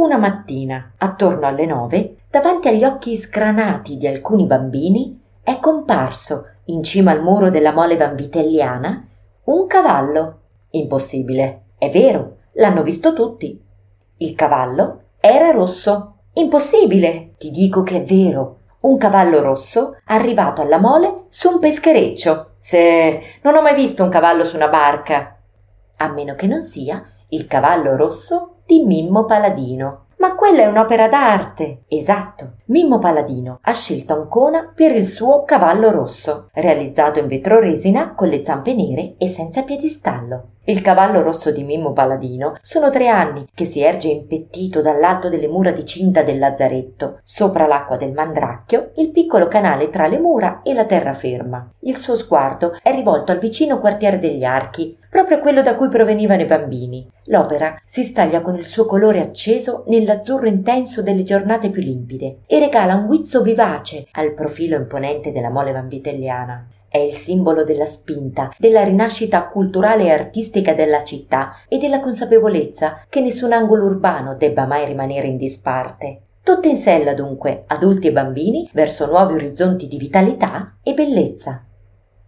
Una mattina, attorno alle nove, davanti agli occhi sgranati di alcuni bambini, è comparso, in cima al muro della mole vanvitelliana, un cavallo. Impossibile. È vero, l'hanno visto tutti. Il cavallo era rosso. Impossibile. Ti dico che è vero. Un cavallo rosso arrivato alla mole su un peschereccio. Se non ho mai visto un cavallo su una barca. A meno che non sia il cavallo rosso di Mimmo Paladino. Ma quella è un'opera d'arte. Esatto. Mimmo Paladino ha scelto Ancona per il suo cavallo rosso, realizzato in vetroresina con le zampe nere e senza piedistallo. Il cavallo rosso di Mimmo Paladino sono tre anni che si erge impettito dall'alto delle mura di cinta del lazzaretto, sopra l'acqua del Mandracchio, il piccolo canale tra le mura e la terraferma. Il suo sguardo è rivolto al vicino quartiere degli Archi, proprio quello da cui provenivano i bambini. L'opera si staglia con il suo colore acceso nell'azzurro intenso delle giornate più limpide e regala un guizzo vivace al profilo imponente della mole vanvitelliana. È il simbolo della spinta, della rinascita culturale e artistica della città e della consapevolezza che nessun angolo urbano debba mai rimanere in disparte. Tutte in sella dunque, adulti e bambini, verso nuovi orizzonti di vitalità e bellezza.